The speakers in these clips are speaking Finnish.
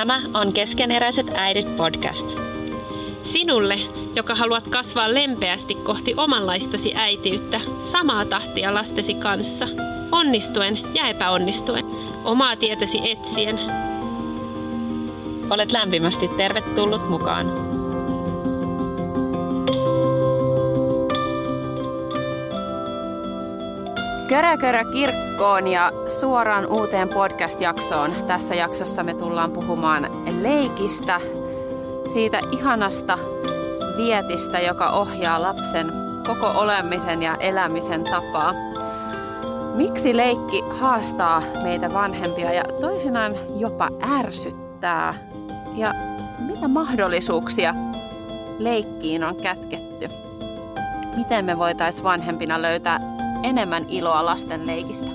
Tämä on Keskeneräiset äidit podcast. Sinulle, joka haluat kasvaa lempeästi kohti omanlaistasi äitiyttä, samaa tahtia lastesi kanssa, onnistuen ja epäonnistuen, omaa tietäsi etsien. Olet lämpimästi tervetullut mukaan. Körö körö kirkkoon ja suoraan uuteen podcast-jaksoon. Tässä jaksossa me tullaan puhumaan leikistä, siitä ihanasta vietistä, joka ohjaa lapsen koko olemisen ja elämisen tapaa. Miksi leikki haastaa meitä vanhempia ja toisinaan jopa ärsyttää? Ja mitä mahdollisuuksia leikkiin on kätketty? Miten me voitaisiin vanhempina löytää enemmän iloa lasten leikistä?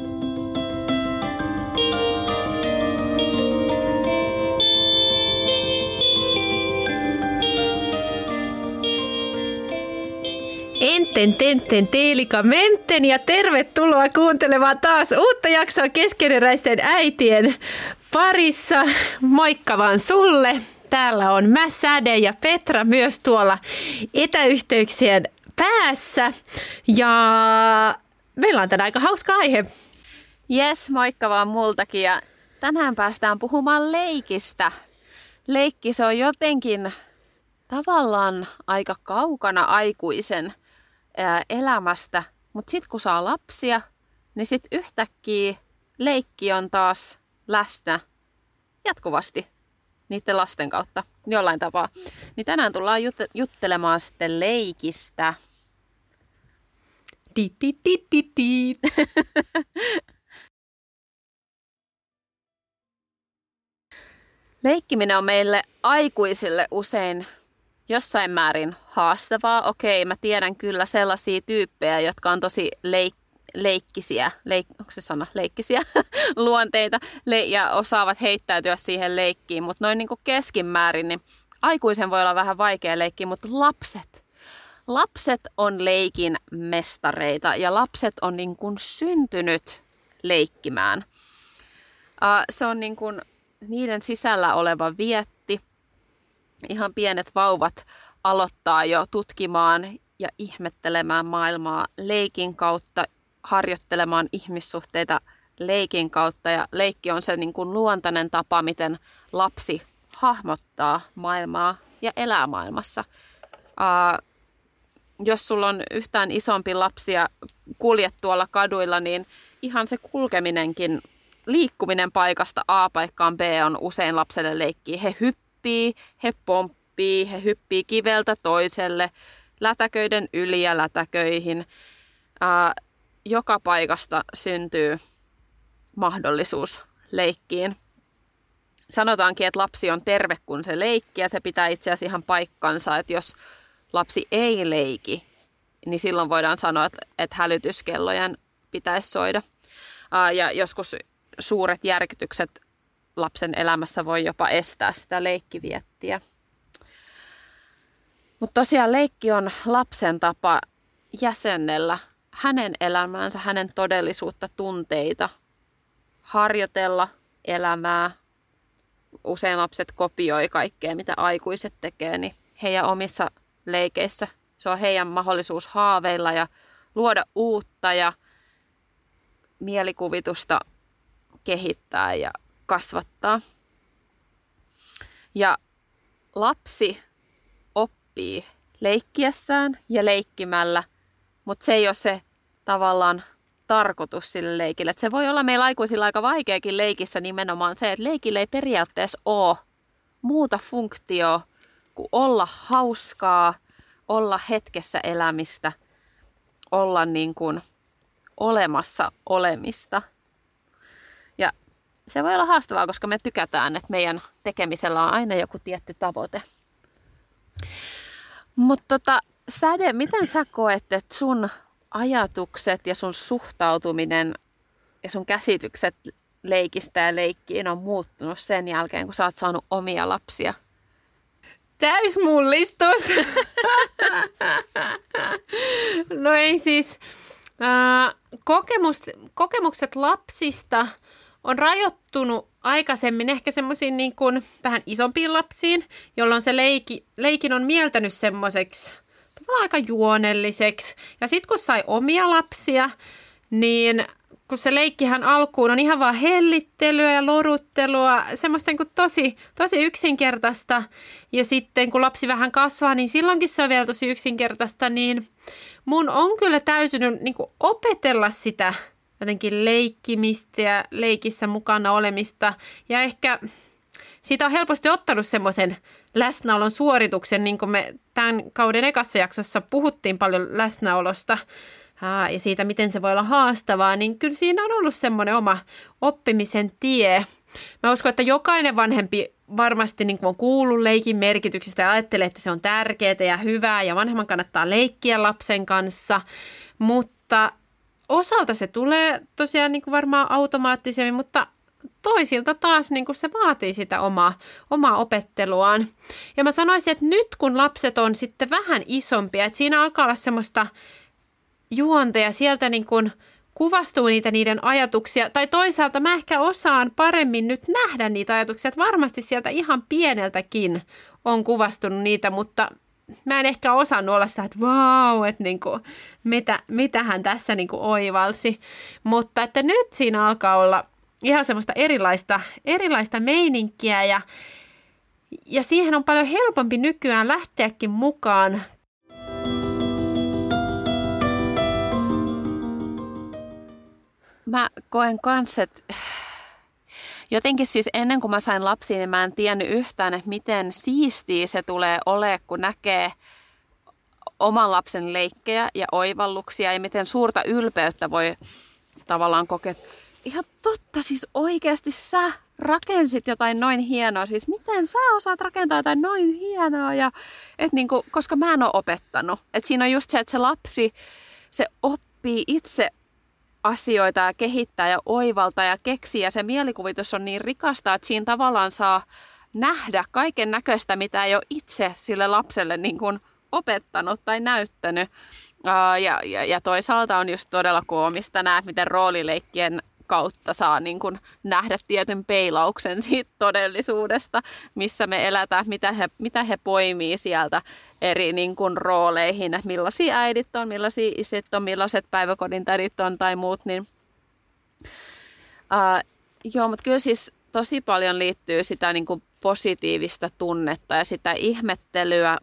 Enten, tenten, teelika, menten ja tervetuloa kuuntelemaan taas uutta jaksoa keskeneräisten äitien parissa. Moikka vaan sulle. Täällä on mä, Säde ja Petra myös tuolla etäyhteyksien päässä. Ja meillä on tänään aika hauska aihe. Jes, moikka vaan multakin ja tänään päästään puhumaan leikistä. Leikki se on jotenkin tavallaan aika kaukana aikuisen elämästä, mutta sitten kun saa lapsia, niin sitten yhtäkkiä leikki on taas läsnä jatkuvasti niiden lasten kautta jollain tapaa. Niin tänään tullaan jut- juttelemaan sitten leikistä. Leikkiminen on meille aikuisille usein jossain määrin haastavaa. Okei, mä tiedän kyllä sellaisia tyyppejä, jotka on tosi leik- leikkisiä, leik- onko se sana, leikkisiä luonteita. Le- ja osaavat heittäytyä siihen leikkiin, mutta noin niin keskimäärin, niin aikuisen voi olla vähän vaikea leikkiä, mutta lapset, lapset on leikin mestareita ja lapset on niin kuin syntynyt leikkimään. Se on niin kuin niiden sisällä oleva vietti. Ihan pienet vauvat aloittaa jo tutkimaan ja ihmettelemään maailmaa leikin kautta, harjoittelemaan ihmissuhteita leikin kautta. Ja leikki on se niin kuin luontainen tapa, miten lapsi hahmottaa maailmaa ja elää maailmassa. Jos sulla on yhtään isompi lapsi ja kuljet tuolla kaduilla, niin ihan se kulkeminenkin liikkuminen paikasta A paikkaan B on usein lapselle leikki. He hyppii, he pomppii, he hyppii kiveltä toiselle, lätäköiden yli ja lätäköihin. Ää, joka paikasta syntyy mahdollisuus leikkiin. Sanotaankin, että lapsi on terve, kun se leikki, ja se pitää itse asiassa ihan paikkansa, että jos lapsi ei leiki, niin silloin voidaan sanoa, että, että hälytyskellojen pitäisi soida. Ja joskus suuret järkytykset lapsen elämässä voi jopa estää sitä leikkiviettiä. Mutta tosiaan leikki on lapsen tapa jäsennellä hänen elämäänsä, hänen todellisuutta, tunteita, harjoitella elämää. Usein lapset kopioi kaikkea, mitä aikuiset tekee, niin heidän omissa leikeissä se on heidän mahdollisuus haaveilla ja luoda uutta ja mielikuvitusta kehittää ja kasvattaa. Ja lapsi oppii leikkiessään ja leikkimällä, mutta se ei ole se tavallaan tarkoitus sille leikille. Et se voi olla meillä aikuisilla aika vaikeakin leikissä nimenomaan se, että leikille ei periaatteessa ole muuta funktioa kuin olla hauskaa, olla hetkessä elämistä, olla niin kuin olemassa olemista – se voi olla haastavaa, koska me tykätään, että meidän tekemisellä on aina joku tietty tavoite. Mutta tota, Säde, miten sä koet, että sun ajatukset ja sun suhtautuminen ja sun käsitykset leikistä ja leikkiin on muuttunut sen jälkeen, kun sä oot saanut omia lapsia? Täysmullistus. no ei siis. Kokemus, kokemukset lapsista on rajoittunut aikaisemmin ehkä semmoisiin niin vähän isompiin lapsiin, jolloin se leiki, leikin on mieltänyt semmoiseksi aika juonelliseksi. Ja sitten kun sai omia lapsia, niin kun se leikkihän alkuun on ihan vaan hellittelyä ja loruttelua, semmoista niin kuin tosi, tosi yksinkertaista. Ja sitten kun lapsi vähän kasvaa, niin silloinkin se on vielä tosi yksinkertaista, niin mun on kyllä täytynyt niin kuin opetella sitä jotenkin leikkimistä ja leikissä mukana olemista. Ja ehkä siitä on helposti ottanut semmoisen läsnäolon suorituksen, niin kuin me tämän kauden ekassa jaksossa puhuttiin paljon läsnäolosta ja siitä, miten se voi olla haastavaa, niin kyllä siinä on ollut semmoinen oma oppimisen tie. Mä uskon, että jokainen vanhempi varmasti niin kuin on kuullut leikin merkityksestä ja ajattelee, että se on tärkeää ja hyvää ja vanhemman kannattaa leikkiä lapsen kanssa, mutta osalta se tulee tosiaan niin kuin varmaan automaattisemmin, mutta toisilta taas niin kuin se vaatii sitä omaa, omaa opetteluaan. Ja mä sanoisin, että nyt kun lapset on sitten vähän isompia, että siinä alkaa olla semmoista juonta ja sieltä niin kuin kuvastuu niitä niiden ajatuksia. Tai toisaalta mä ehkä osaan paremmin nyt nähdä niitä ajatuksia, että varmasti sieltä ihan pieneltäkin on kuvastunut niitä, mutta mä en ehkä osannut olla sitä, että vau, että niin kuin, mitä, mitä hän tässä niin kuin oivalsi. Mutta että nyt siinä alkaa olla ihan semmoista erilaista, erilaista meininkiä ja, ja siihen on paljon helpompi nykyään lähteäkin mukaan. Mä koen kanssa, että jotenkin siis ennen kuin mä sain lapsia, niin mä en tiennyt yhtään, että miten siistiä se tulee ole, kun näkee oman lapsen leikkejä ja oivalluksia ja miten suurta ylpeyttä voi tavallaan kokea ihan totta, siis oikeasti sä rakensit jotain noin hienoa. Siis miten sä osaat rakentaa jotain noin hienoa? Ja, et niinku, koska mä en ole opettanut. Et siinä on just se, että se lapsi, se oppii itse asioita ja kehittää ja oivaltaa ja keksiä. Se mielikuvitus on niin rikasta, että siinä tavallaan saa nähdä kaiken näköistä, mitä ei ole itse sille lapselle niin kuin opettanut tai näyttänyt. Ja, ja, ja toisaalta on just todella koomista nähdä, miten roolileikkien kautta saa niin kuin nähdä tietyn peilauksen siitä todellisuudesta, missä me elätään, mitä he, mitä he poimii sieltä eri niin kuin rooleihin, että millaisia äidit on, millaisia isit on, millaiset päiväkodin tädit on tai muut. Niin, uh, joo, mutta kyllä siis tosi paljon liittyy sitä niin kuin positiivista tunnetta ja sitä ihmettelyä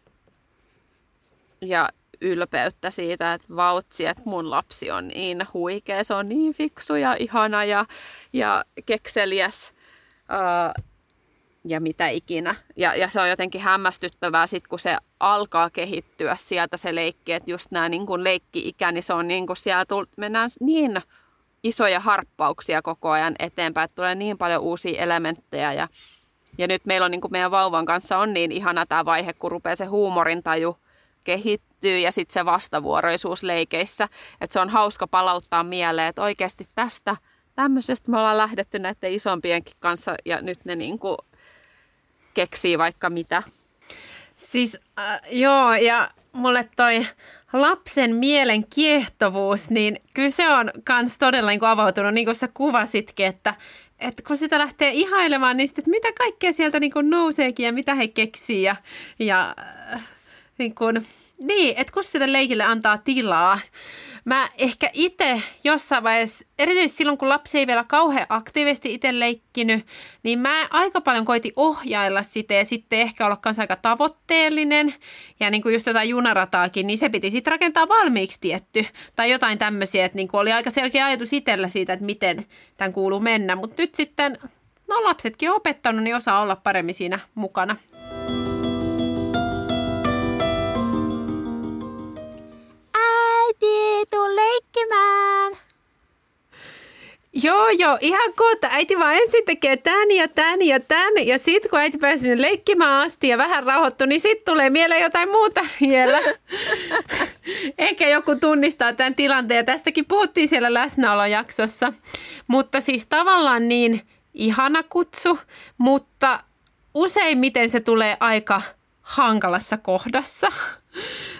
ja ylpeyttä siitä, että vautsi, että mun lapsi on niin huikea, se on niin fiksu ja ihana ja, ja kekseliäs ää, ja mitä ikinä. Ja, ja se on jotenkin hämmästyttävää sit, kun se alkaa kehittyä sieltä se leikki, että just nämä niin leikki-ikä, niin se on niin kuin siellä tull, mennään niin isoja harppauksia koko ajan eteenpäin, että tulee niin paljon uusia elementtejä ja ja nyt meillä on niin kuin meidän vauvan kanssa on niin ihana tämä vaihe, kun rupeaa se huumorintaju kehittyy ja sitten se vastavuoroisuus leikeissä. Että se on hauska palauttaa mieleen, että oikeasti tästä tämmöisestä me ollaan lähdetty näiden isompienkin kanssa ja nyt ne niinku keksii vaikka mitä. Siis äh, joo, ja mulle toi lapsen mielen kiehtovuus, niin kyllä se on kans todella niin kuin avautunut, niin kuin sä kuvasitkin, että, että kun sitä lähtee ihailemaan, niin että mitä kaikkea sieltä niin kuin nouseekin ja mitä he keksii ja, ja äh, niin kuin, niin, että kun sille leikille antaa tilaa. Mä ehkä itse jossain vaiheessa, erityisesti silloin kun lapsi ei vielä kauhean aktiivisesti itse leikkinyt, niin mä aika paljon koitin ohjailla sitä ja sitten ehkä olla kanssa aika tavoitteellinen. Ja niin kuin just jotain junarataakin, niin se piti sitten rakentaa valmiiksi tietty. Tai jotain tämmöisiä, että niin kuin oli aika selkeä ajatus itsellä siitä, että miten tämän kuuluu mennä. Mutta nyt sitten, no lapsetkin on opettanut, niin osaa olla paremmin siinä mukana. Tuu leikkimään. Joo, joo, ihan kohta. Äiti vaan ensin tekee tän ja tän ja tän. Ja sitten kun äiti pääsi sinne leikkimään asti ja vähän rauhoittu, niin sitten tulee mieleen jotain muuta vielä. Ehkä joku tunnistaa tämän tilanteen. Tästäkin puhuttiin siellä läsnäolojaksossa. Mutta siis tavallaan niin ihana kutsu, mutta useimmiten se tulee aika hankalassa kohdassa.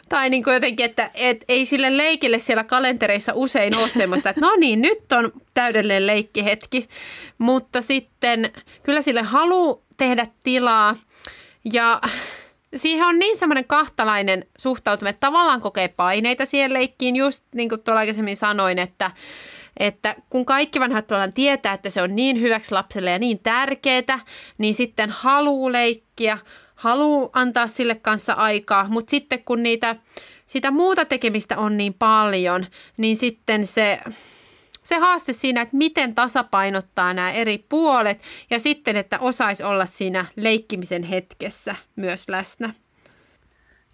Tai niin kuin jotenkin, että et, ei sille leikille siellä kalentereissa usein ole semmoista, että no niin, nyt on täydellinen leikkihetki. Mutta sitten kyllä sille halu tehdä tilaa ja siihen on niin semmoinen kahtalainen suhtautuminen, että tavallaan kokee paineita siihen leikkiin, just niin kuin tuolla aikaisemmin sanoin, että että kun kaikki vanhat tavallaan tietää, että se on niin hyväksi lapselle ja niin tärkeää, niin sitten haluu leikkiä, haluu antaa sille kanssa aikaa, mutta sitten kun niitä, sitä muuta tekemistä on niin paljon, niin sitten se, se haaste siinä, että miten tasapainottaa nämä eri puolet ja sitten, että osaisi olla siinä leikkimisen hetkessä myös läsnä.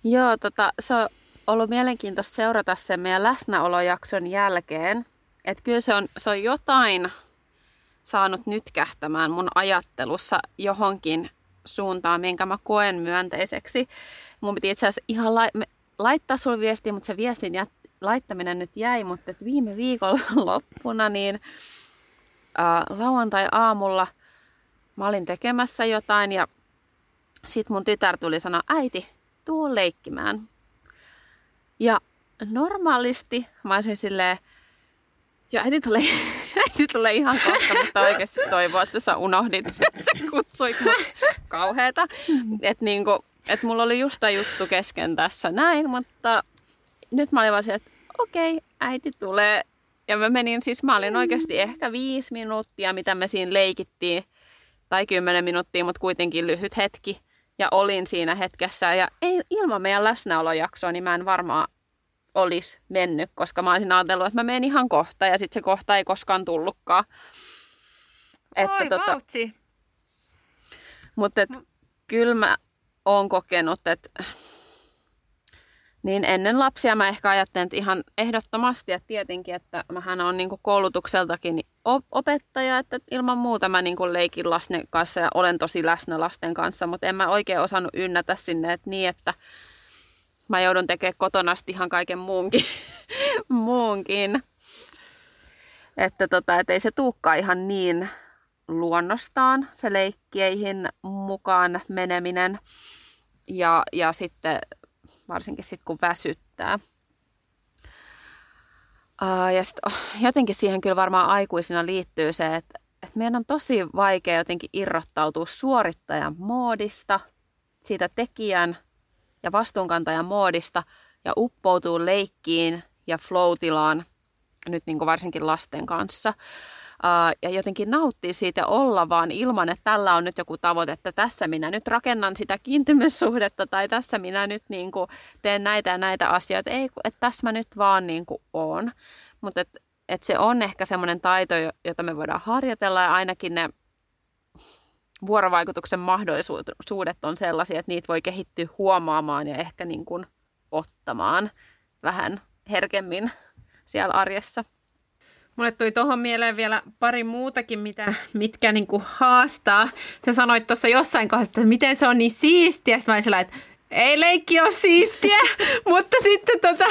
Joo, tota, se on ollut mielenkiintoista seurata sen meidän läsnäolojakson jälkeen. Että kyllä se on, se on jotain saanut nytkähtämään mun ajattelussa johonkin suuntaan, minkä mä koen myönteiseksi. Mun piti itse asiassa ihan la- laittaa sulle viestiä, mutta se viestin jät- laittaminen nyt jäi, mutta et viime viikon loppuna niin äh, lauantai-aamulla mä olin tekemässä jotain ja sit mun tytär tuli sanoa, äiti, tuu leikkimään. Ja normaalisti mä olisin silleen, ja äiti tulee, äiti tulee ihan kohta, mutta oikeasti toivoo, että sä unohdit, että sä kutsuit mut kauheeta. Että niinku, et mulla oli just tämä juttu kesken tässä näin, mutta nyt mä olin vaan se, että okei, okay, äiti tulee. Ja mä menin, siis mä olin oikeasti ehkä viisi minuuttia, mitä me siinä leikittiin, tai kymmenen minuuttia, mutta kuitenkin lyhyt hetki. Ja olin siinä hetkessä, ja ei, ilman meidän läsnäolojaksoa, niin mä en varmaan olisi mennyt, koska mä olisin ajatellut, että mä menen ihan kohta ja sitten se kohta ei koskaan tullutkaan. Että Oi, tota, Mutta et, kyllä mä oon kokenut, että niin ennen lapsia mä ehkä ajattelen, että ihan ehdottomasti, että tietenkin, että mähän on niin koulutukseltakin opettaja, että ilman muuta mä niin leikin lasten kanssa ja olen tosi läsnä lasten kanssa, mutta en mä oikein osannut ynnätä sinne, että niin, että mä joudun tekemään kotona ihan kaiken muunkin. muunkin. Että tota, et ei se tuukka ihan niin luonnostaan, se leikkeihin mukaan meneminen. Ja, ja sitten varsinkin sitten kun väsyttää. Uh, ja sit, oh, jotenkin siihen kyllä varmaan aikuisina liittyy se, että, että meidän on tosi vaikea jotenkin irrottautua suorittajan moodista, siitä tekijän ja vastuunkantajan moodista ja uppoutuu leikkiin ja flow-tilaan, nyt niin kuin varsinkin lasten kanssa. Ja jotenkin nauttii siitä olla vaan ilman, että tällä on nyt joku tavoite, että tässä minä nyt rakennan sitä kiintymyssuhdetta tai tässä minä nyt niin kuin teen näitä ja näitä asioita. Ei, että tässä mä nyt vaan niin kuin oon. Mutta et, et se on ehkä semmoinen taito, jota me voidaan harjoitella ja ainakin ne vuorovaikutuksen mahdollisuudet on sellaisia, että niitä voi kehittyä huomaamaan ja ehkä niin kuin ottamaan vähän herkemmin siellä arjessa. Mulle tuli tuohon mieleen vielä pari muutakin, mitä, mitkä niin kuin haastaa. Sä sanoit tuossa jossain kohdassa, että miten se on niin siistiä. Sitten mä olin että ei leikki ole siistiä, mutta sitten tota,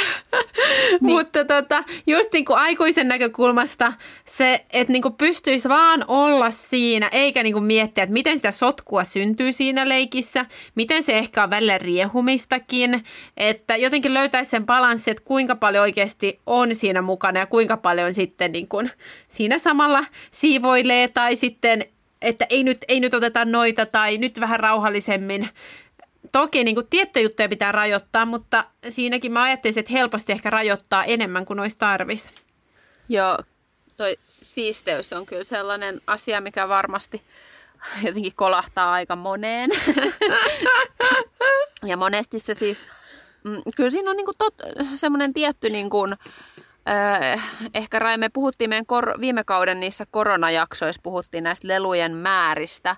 niin. mutta tota, just niin kuin aikuisen näkökulmasta se, että niin kuin pystyisi vaan olla siinä, eikä niin kuin miettiä, että miten sitä sotkua syntyy siinä leikissä, miten se ehkä on välillä riehumistakin, että jotenkin löytäisi sen balanssi, että kuinka paljon oikeasti on siinä mukana ja kuinka paljon sitten niin kuin siinä samalla siivoilee tai sitten että ei nyt, ei nyt oteta noita tai nyt vähän rauhallisemmin toki niin kuin tiettyjä juttuja pitää rajoittaa, mutta siinäkin mä ajattelisin, että helposti ehkä rajoittaa enemmän kuin olisi tarvis. Joo, toi siisteys on kyllä sellainen asia, mikä varmasti jotenkin kolahtaa aika moneen. ja monesti se siis, mm, kyllä siinä on niinku tot, semmoinen tietty niinku, äh, ehkä Rai, me puhuttiin meidän kor- viime kauden niissä koronajaksoissa, puhuttiin näistä lelujen määristä.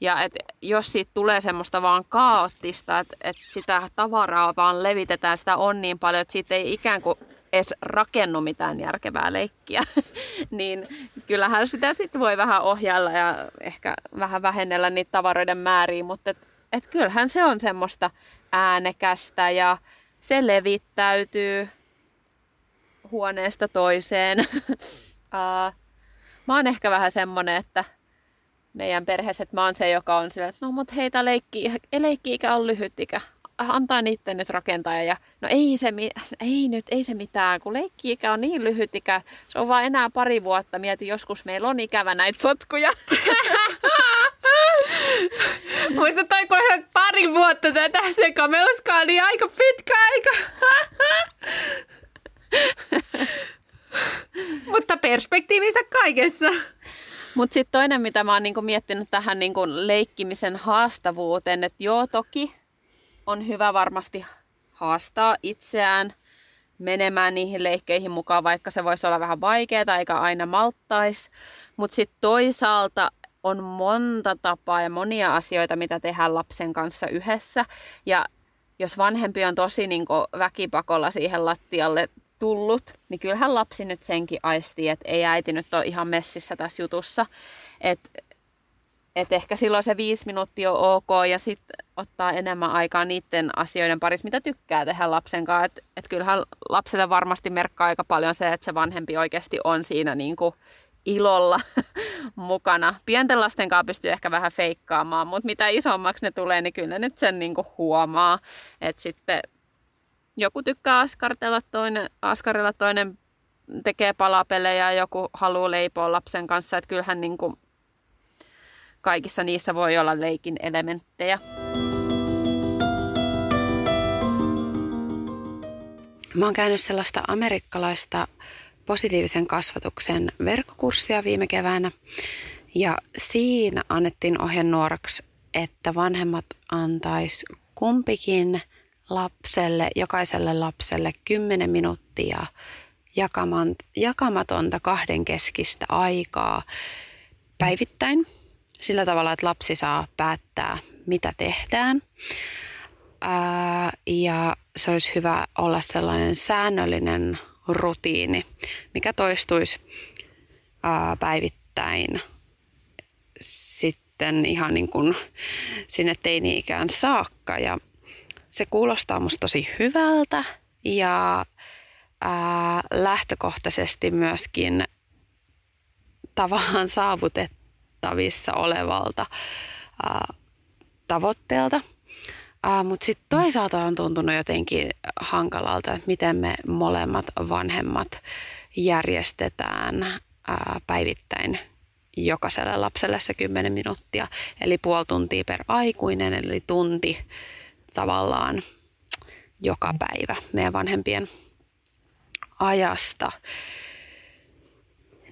Ja et jos siitä tulee semmoista vaan kaoottista, että et sitä tavaraa vaan levitetään, sitä on niin paljon, että siitä ei ikään kuin edes rakennu mitään järkevää leikkiä, niin kyllähän sitä sitten voi vähän ohjailla ja ehkä vähän vähennellä niitä tavaroiden määriä, mutta et, et kyllähän se on semmoista äänekästä ja se levittäytyy huoneesta toiseen. mä oon ehkä vähän semmonen, että meidän perheessä, että mä oon se, joka on sillä, että no mut heitä leikki, leikki-ikä on lyhyt ikä antaa niiden nyt rakentaa. Ja no ei se, ei nyt, ei se mitään, kun leikki-ikä on niin lyhyt ikä. Se on vaan enää pari vuotta. Mieti, joskus meillä on ikävä näitä sotkuja. Muista toi, kun pari vuotta tätä sekamelskaa, niin aika pitkä aika. Mutta perspektiivinsä kaikessa. Mutta sitten toinen, mitä mä oon niinku miettinyt tähän niinku leikkimisen haastavuuteen, että joo toki on hyvä varmasti haastaa itseään menemään niihin leikkeihin mukaan, vaikka se voisi olla vähän vaikeaa eikä aina malttaisi. Mutta sitten toisaalta on monta tapaa ja monia asioita, mitä tehdään lapsen kanssa yhdessä. Ja jos vanhempi on tosi niin väkipakolla siihen lattialle tullut, niin kyllähän lapsi nyt senkin aistii, että ei äiti nyt ole ihan messissä tässä jutussa. Että et ehkä silloin se viisi minuuttia on ok ja sitten ottaa enemmän aikaa niiden asioiden parissa, mitä tykkää tehdä lapsen kanssa. Että et kyllähän lapselle varmasti merkkaa aika paljon se, että se vanhempi oikeasti on siinä niin kuin ilolla mukana. Pienten lasten kanssa pystyy ehkä vähän feikkaamaan, mutta mitä isommaksi ne tulee, niin kyllä nyt sen niin kuin huomaa. Että sitten joku tykkää askartella toinen, askarilla toinen tekee palapelejä ja joku haluaa leipoa lapsen kanssa. Että kyllähän niin kuin kaikissa niissä voi olla leikin elementtejä. Mä oon käynyt sellaista amerikkalaista positiivisen kasvatuksen verkkokurssia viime keväänä. Ja siinä annettiin ohjenuoraksi, että vanhemmat antais kumpikin lapselle, jokaiselle lapselle 10 minuuttia jakamatonta kahdenkeskistä aikaa päivittäin – sillä tavalla, että lapsi saa päättää, mitä tehdään. Ää, ja se olisi hyvä olla sellainen säännöllinen rutiini, mikä toistuisi ää, päivittäin sitten ihan niin kuin sinne teini-ikään saakka. Ja se kuulostaa musta tosi hyvältä ja ää, lähtökohtaisesti myöskin tavallaan saavutettavissa olevalta ää, tavoitteelta. Mutta sitten toisaalta on tuntunut jotenkin hankalalta, että miten me molemmat vanhemmat järjestetään ää, päivittäin jokaiselle lapselle se 10 minuuttia, eli puoli tuntia per aikuinen, eli tunti tavallaan joka päivä meidän vanhempien ajasta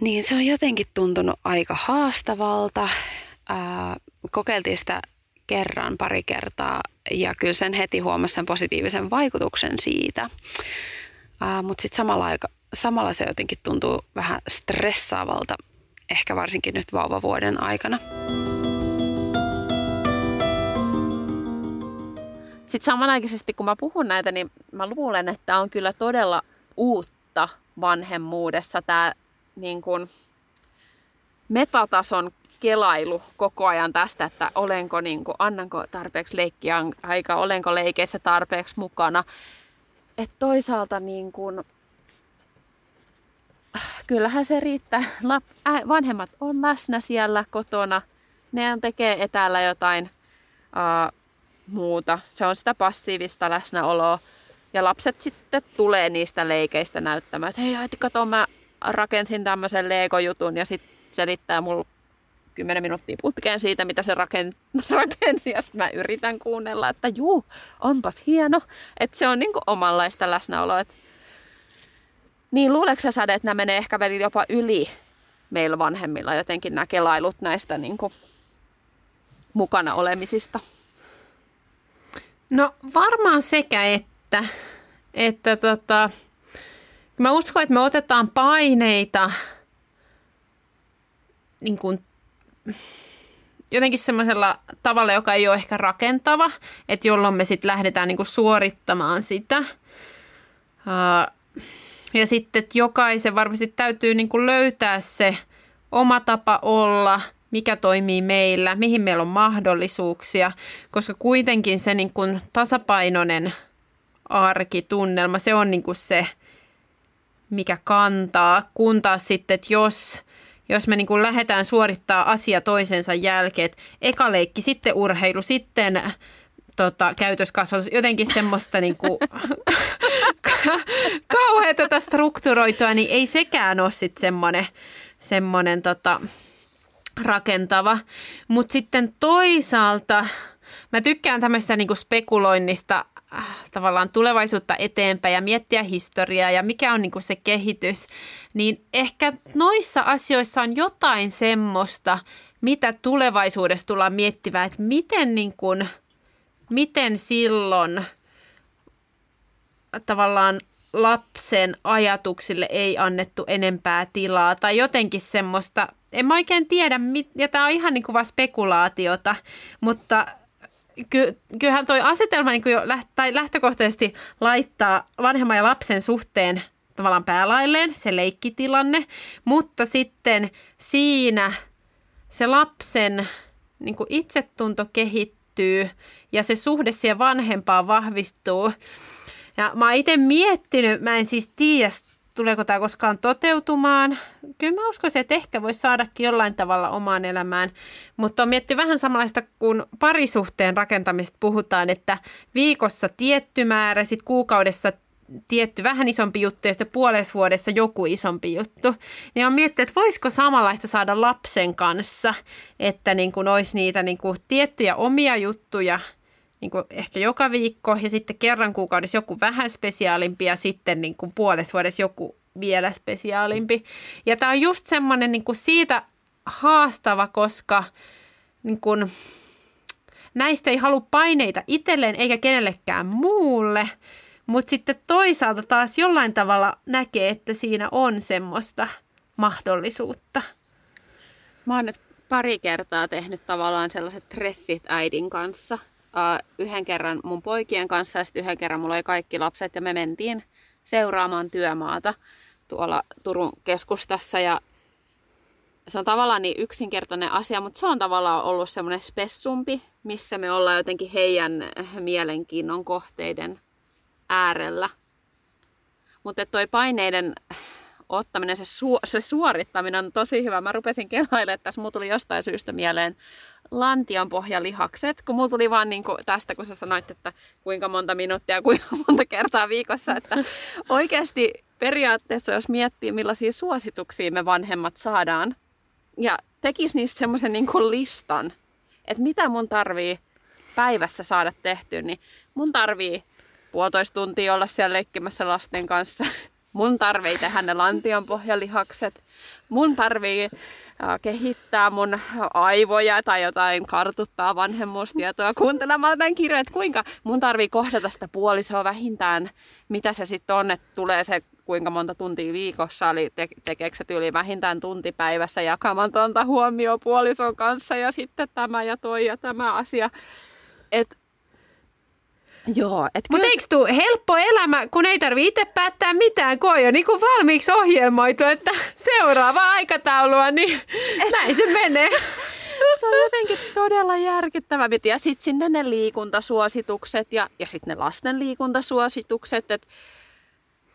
niin se on jotenkin tuntunut aika haastavalta. Ää, kokeiltiin sitä kerran, pari kertaa ja kyllä sen heti huomasi sen positiivisen vaikutuksen siitä. Mutta sitten samalla, samalla se jotenkin tuntuu vähän stressaavalta, ehkä varsinkin nyt vauvavuoden aikana. Sitten samanaikaisesti kun mä puhun näitä, niin mä luulen, että on kyllä todella uutta vanhemmuudessa tämä niin kuin metatason kelailu koko ajan tästä, että olenko, niin kuin, annanko tarpeeksi leikkiä aika, olenko leikeissä tarpeeksi mukana. Et toisaalta niin kuin, kyllähän se riittää. Lap, ä, vanhemmat on läsnä siellä kotona. Ne on tekee etäällä jotain ä, muuta. Se on sitä passiivista läsnäoloa. Ja lapset sitten tulee niistä leikeistä näyttämään, että hei äiti, kato mä rakensin tämmöisen Lego-jutun ja sitten selittää mulle 10 minuuttia putkeen siitä, mitä se raken, rakensi. Ja mä yritän kuunnella, että juu, onpas hieno. Että se on niinku omanlaista läsnäoloa. Et... Niin luuleeko sä Sade, että nämä menee ehkä välillä jopa yli meillä vanhemmilla jotenkin nämä kelailut näistä niinku mukana olemisista? No varmaan sekä että. Että tota, Mä uskon, että me otetaan paineita niin kuin, jotenkin semmoisella tavalla, joka ei ole ehkä rakentava, että jolloin me sitten lähdetään niin kuin suorittamaan sitä. Ja sitten, että jokaisen varmasti täytyy niin kuin löytää se oma tapa olla, mikä toimii meillä, mihin meillä on mahdollisuuksia, koska kuitenkin se niin kuin tasapainoinen arkitunnelma, se on niin kuin se, mikä kantaa, kun taas sitten, että jos, jos me niin kuin lähdetään suorittaa asia toisensa jälkeen, että eka leikki, sitten urheilu, sitten tota, käytöskasvatus, jotenkin semmoista niin kuin, kauheata tätä strukturoitua, niin ei sekään ole sitten semmoinen, semmoinen tota, rakentava. Mutta sitten toisaalta mä tykkään tämmöistä niinku spekuloinnista äh, tavallaan tulevaisuutta eteenpäin ja miettiä historiaa ja mikä on niinku se kehitys, niin ehkä noissa asioissa on jotain semmoista, mitä tulevaisuudessa tullaan miettimään, että miten, niinku, miten silloin tavallaan lapsen ajatuksille ei annettu enempää tilaa tai jotenkin semmoista, en mä oikein tiedä, ja tämä on ihan niin kuin vaan spekulaatiota, mutta ky, kyllähän toi asetelma niin kuin jo läht, tai lähtökohtaisesti laittaa vanhemman ja lapsen suhteen tavallaan päälailleen, se leikkitilanne, mutta sitten siinä se lapsen niin kuin itsetunto kehittyy ja se suhde siihen vanhempaan vahvistuu. Ja mä oon itse miettinyt, mä en siis tiedä, tuleeko tämä koskaan toteutumaan. Kyllä mä uskoisin, että ehkä voisi saadakin jollain tavalla omaan elämään, mutta on mietti vähän samanlaista kuin parisuhteen rakentamista puhutaan, että viikossa tietty määrä, sitten kuukaudessa tietty vähän isompi juttu ja sitten puolessa vuodessa joku isompi juttu. Niin on miettinyt, että voisiko samanlaista saada lapsen kanssa, että niin kuin olisi niitä niin kuin tiettyjä omia juttuja – niin kuin ehkä joka viikko ja sitten kerran kuukaudessa joku vähän spesiaalimpi ja sitten niin kuin puolessa vuodessa joku vielä spesiaalimpi. Ja tämä on just semmoinen niin kuin siitä haastava, koska niin kuin, näistä ei halua paineita itselleen eikä kenellekään muulle, mutta sitten toisaalta taas jollain tavalla näkee, että siinä on semmoista mahdollisuutta. Mä oon nyt pari kertaa tehnyt tavallaan sellaiset treffit äidin kanssa – yhden kerran mun poikien kanssa ja sitten yhden kerran mulla oli kaikki lapset ja me mentiin seuraamaan työmaata tuolla Turun keskustassa ja se on tavallaan niin yksinkertainen asia, mutta se on tavallaan ollut semmoinen spessumpi, missä me ollaan jotenkin heidän mielenkiinnon kohteiden äärellä. Mutta toi paineiden ottaminen, se, su- se suorittaminen on tosi hyvä. Mä rupesin kelailemaan, että tässä mulla tuli jostain syystä mieleen lantionpohjalihakset, kun mulla tuli vaan niin kuin tästä, kun sä sanoit, että kuinka monta minuuttia, kuinka monta kertaa viikossa, että oikeasti periaatteessa, jos miettii, millaisia suosituksia me vanhemmat saadaan, ja tekisi niistä semmoisen niin kuin listan, että mitä mun tarvii päivässä saada tehtyä, niin mun tarvii puolitoista tuntia olla siellä leikkimässä lasten kanssa, Mun tarvii tehdä ne lantionpohjalihakset. Mun tarvii äh, kehittää mun aivoja tai jotain kartuttaa vanhemmuustietoa kuuntelemalla tämän kirjoja, että kuinka mun tarvii kohdata sitä puolisoa vähintään, mitä se sitten on, että tulee se kuinka monta tuntia viikossa, eli te- tekeekö se tyyli vähintään tunti päivässä jakamatonta huomioon puolison kanssa ja sitten tämä ja toi ja tämä asia. Että Joo. Mutta eikö tule helppo elämä, kun ei tarvitse itse päättää mitään, kun on jo niin kuin valmiiksi ohjelmoitu, että seuraava aikataulua, niin Et... näin se menee. Se on jotenkin todella järkittävä. Ja sitten sinne ne liikuntasuositukset ja, ja sitten ne lasten liikuntasuositukset. Että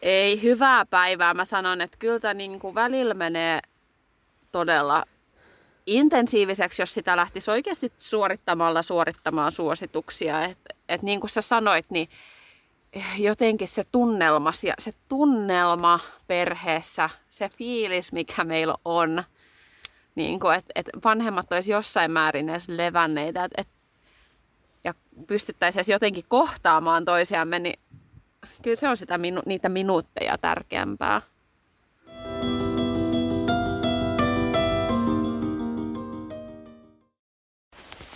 ei hyvää päivää. Mä sanon, että kyllä tämä niin kuin välillä menee todella intensiiviseksi, jos sitä lähtisi oikeasti suorittamalla suorittamaan suosituksia. Että et niin kuin sä sanoit, niin jotenkin se tunnelma, se tunnelma perheessä, se fiilis, mikä meillä on, niin että, että vanhemmat olisi jossain määrin edes levänneitä, että, että, ja pystyttäisiin edes jotenkin kohtaamaan toisiamme, niin kyllä se on sitä, niitä minuutteja tärkeämpää.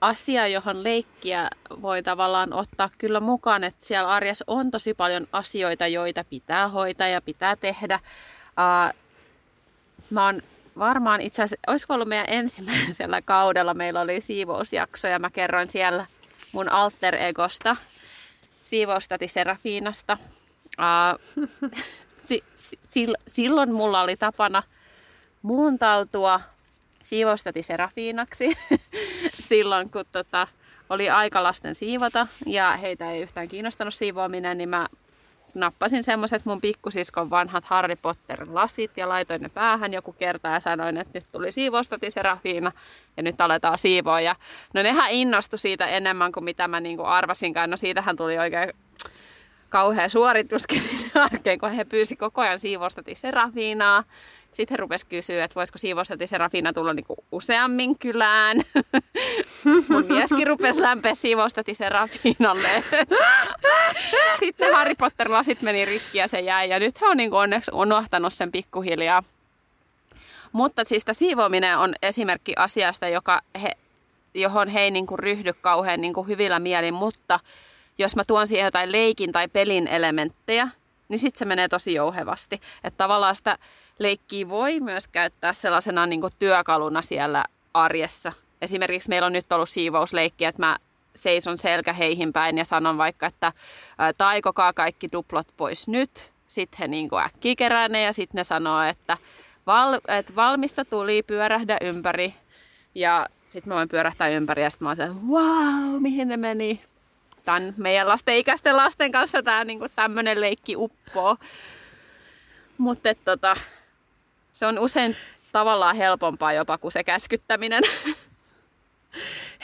asia, johon leikkiä voi tavallaan ottaa kyllä mukaan, että siellä arjessa on tosi paljon asioita, joita pitää hoitaa ja pitää tehdä. Uh, mä oon varmaan itse asiassa, olisiko ollut meidän ensimmäisellä kaudella, meillä oli siivousjakso ja mä kerroin siellä mun alter egosta, siivoustati Serafiinasta. Uh, si, si, silloin mulla oli tapana muuntautua siivoustati Serafiinaksi silloin, kun tota, oli aika lasten siivota ja heitä ei yhtään kiinnostanut siivoaminen, niin mä nappasin semmoiset mun pikkusiskon vanhat Harry Potter lasit ja laitoin ne päähän joku kerta ja sanoin, että nyt tuli siivoustati Serafiina ja nyt aletaan siivoa. Ja no nehän innostu siitä enemmän kuin mitä mä niinku arvasinkaan. No siitähän tuli oikein kauhea suorituskin arkeen, kun he pyysi koko ajan siivostati Serafiinaa. Sitten he rupesi kysyä, että voisiko siivostati Serafina tulla niinku useammin kylään. Mun mieskin rupesi lämpeä siivostati Serafinalle. Sitten Harry Potter-lasit meni rikki ja se jäi. Ja nyt he on niinku onneksi unohtanut sen pikkuhiljaa. Mutta siis siivoaminen on esimerkki asiasta, joka he, johon he ei niinku ryhdy kauhean niinku hyvillä mielin, mutta jos mä tuon siihen jotain leikin tai pelin elementtejä, niin sitten se menee tosi jouhevasti. Että tavallaan sitä leikkiä voi myös käyttää sellaisena niin työkaluna siellä arjessa. Esimerkiksi meillä on nyt ollut siivousleikki, että mä seison selkä heihin päin ja sanon vaikka, että taikokaa kaikki duplot pois nyt. Sitten he niin äkkiä kerää ne ja sitten ne sanoo, että, val, että valmista tuli, pyörähdä ympäri. Ja sitten mä voin pyörähtää ympäri ja sitten mä oon se, wow, mihin ne meni tämän meidän lasten ikäisten lasten kanssa tämä niin tämmöinen leikki uppoo. Mutta tota, se on usein tavallaan helpompaa jopa kuin se käskyttäminen.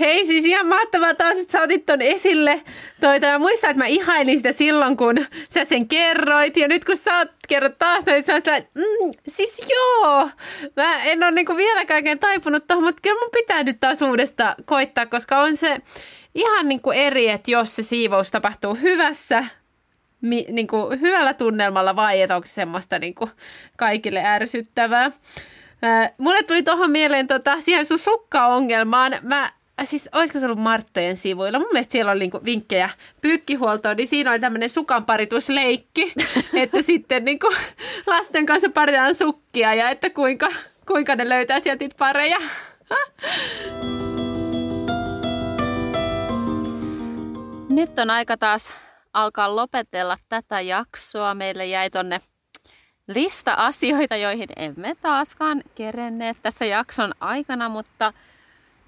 Hei, siis ihan mahtavaa taas, että sä otit ton esille. Toi, toi, mä muistan, että mä ihailin sitä silloin, kun sä sen kerroit. Ja nyt kun sä oot kerrot taas näin, niin että mm, siis joo. Mä en ole niinku vielä kaiken taipunut tuohon, mutta kyllä mun pitää nyt taas uudesta koittaa, koska on se ihan niinku eri, että jos se siivous tapahtuu hyvässä, mi, niinku hyvällä tunnelmalla vai että onko se semmoista niinku kaikille ärsyttävää. Mulle tuli tuohon mieleen tota, siihen sun sukkaongelmaan. Mä siis olisiko se ollut Marttojen sivuilla? Mun mielestä siellä oli niinku vinkkejä pyykkihuoltoon, niin siinä oli tämmöinen sukanparitusleikki, että sitten niinku lasten kanssa paritaan sukkia ja että kuinka, kuinka ne löytää sieltä pareja. Nyt on aika taas alkaa lopetella tätä jaksoa. Meille jäi tonne lista asioita, joihin emme taaskaan kerenneet tässä jakson aikana, mutta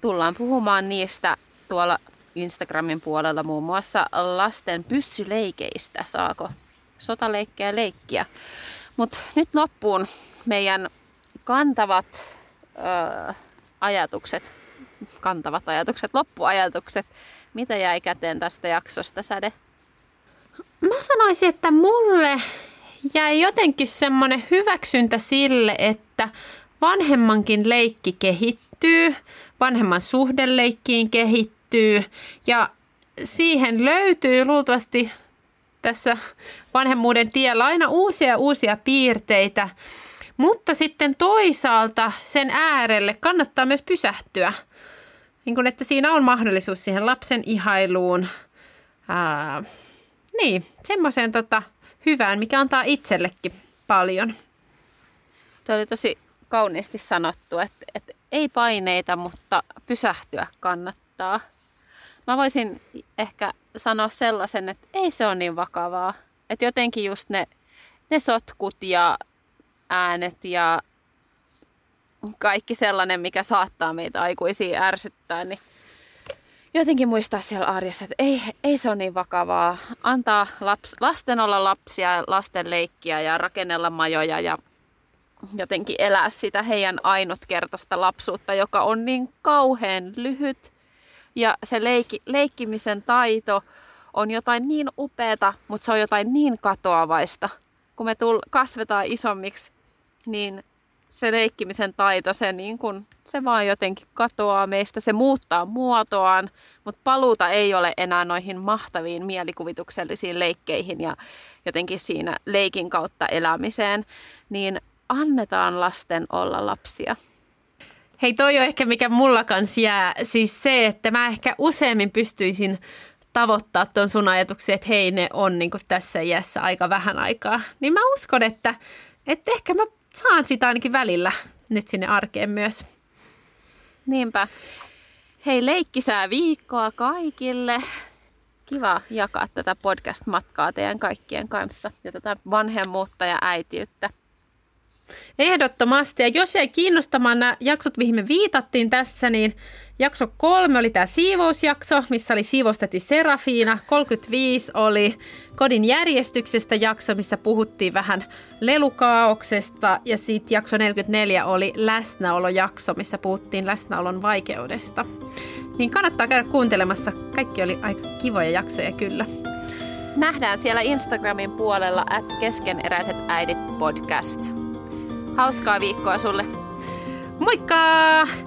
tullaan puhumaan niistä tuolla Instagramin puolella muun muassa lasten pyssyleikeistä. Saako sotaleikkejä leikkiä? Mutta nyt loppuun meidän kantavat ö, ajatukset, kantavat ajatukset, loppuajatukset. Mitä jäi käteen tästä jaksosta, Säde? Mä sanoisin, että mulle jäi jotenkin semmoinen hyväksyntä sille, että vanhemmankin leikki kehittyy, vanhemman suhdeleikkiin kehittyy ja siihen löytyy luultavasti tässä vanhemmuuden tiellä aina uusia uusia piirteitä, mutta sitten toisaalta sen äärelle kannattaa myös pysähtyä. Niin kun, että siinä on mahdollisuus siihen lapsen ihailuun, ää, niin, semmoiseen tota, hyvään, mikä antaa itsellekin paljon. Tuo oli tosi kauniisti sanottu, että, että ei paineita, mutta pysähtyä kannattaa. mä voisin ehkä sanoa sellaisen, että ei se ole niin vakavaa. Että jotenkin just ne, ne sotkut ja äänet ja kaikki sellainen, mikä saattaa meitä aikuisia ärsyttää, niin jotenkin muistaa siellä arjessa, että ei, ei se ole niin vakavaa. Antaa laps, lasten olla lapsia, lasten leikkiä ja rakennella majoja ja jotenkin elää sitä heidän ainutkertaista lapsuutta, joka on niin kauhean lyhyt. Ja se leikki, leikkimisen taito on jotain niin upeata, mutta se on jotain niin katoavaista. Kun me tull, kasvetaan isommiksi, niin se leikkimisen taito, se, niin kun, se vaan jotenkin katoaa meistä, se muuttaa muotoaan, mutta paluuta ei ole enää noihin mahtaviin mielikuvituksellisiin leikkeihin ja jotenkin siinä leikin kautta elämiseen, niin annetaan lasten olla lapsia. Hei, toi on ehkä mikä mulla kans jää, siis se, että mä ehkä useammin pystyisin tavoittaa tuon sun ajatuksia, että hei, ne on niin tässä iässä aika vähän aikaa. Niin mä uskon, että, että ehkä mä saan sitä ainakin välillä nyt sinne arkeen myös. Niinpä. Hei, leikkisää viikkoa kaikille. Kiva jakaa tätä podcast-matkaa teidän kaikkien kanssa ja tätä vanhemmuutta ja äitiyttä. Ehdottomasti. Ja jos ei kiinnostamaan nämä jaksot, mihin me viitattiin tässä, niin jakso kolme oli tämä siivousjakso, missä oli siivosteti Serafiina. 35 oli kodin järjestyksestä jakso, missä puhuttiin vähän lelukaauksesta. Ja sitten jakso 44 oli läsnäolojakso, missä puhuttiin läsnäolon vaikeudesta. Niin kannattaa käydä kuuntelemassa. Kaikki oli aika kivoja jaksoja kyllä. Nähdään siellä Instagramin puolella at keskeneräiset äidit podcast. Hauskaa viikkoa sulle. Moikka!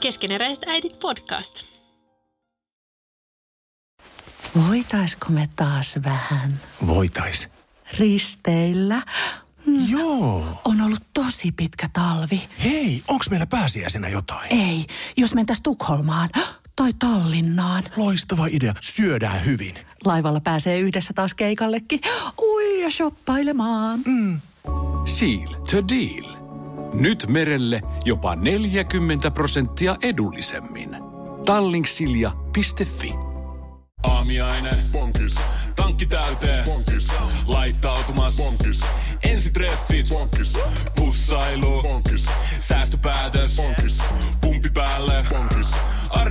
Keskeneräiset äidit podcast. Voitaisko me taas vähän Voitais. risteillä? Joo. On ollut tosi pitkä talvi. Hei, onks meillä pääsiäisenä jotain? Ei, jos mentäis Tukholmaan tai Tallinnaan. Loistava idea. Syödään hyvin. Laivalla pääsee yhdessä taas keikallekin. Ui ja shoppailemaan. Mm. Seal to deal. Nyt merelle jopa 40 prosenttia edullisemmin. Tallingsilja.fi Aamiaine. Bonkis. Tankki täyteen. Bonkis. Laittautumas. Bonkis. Ensitreffit. Bonkis. Pussailu. Bonkis. Säästöpäätös. Bonkis.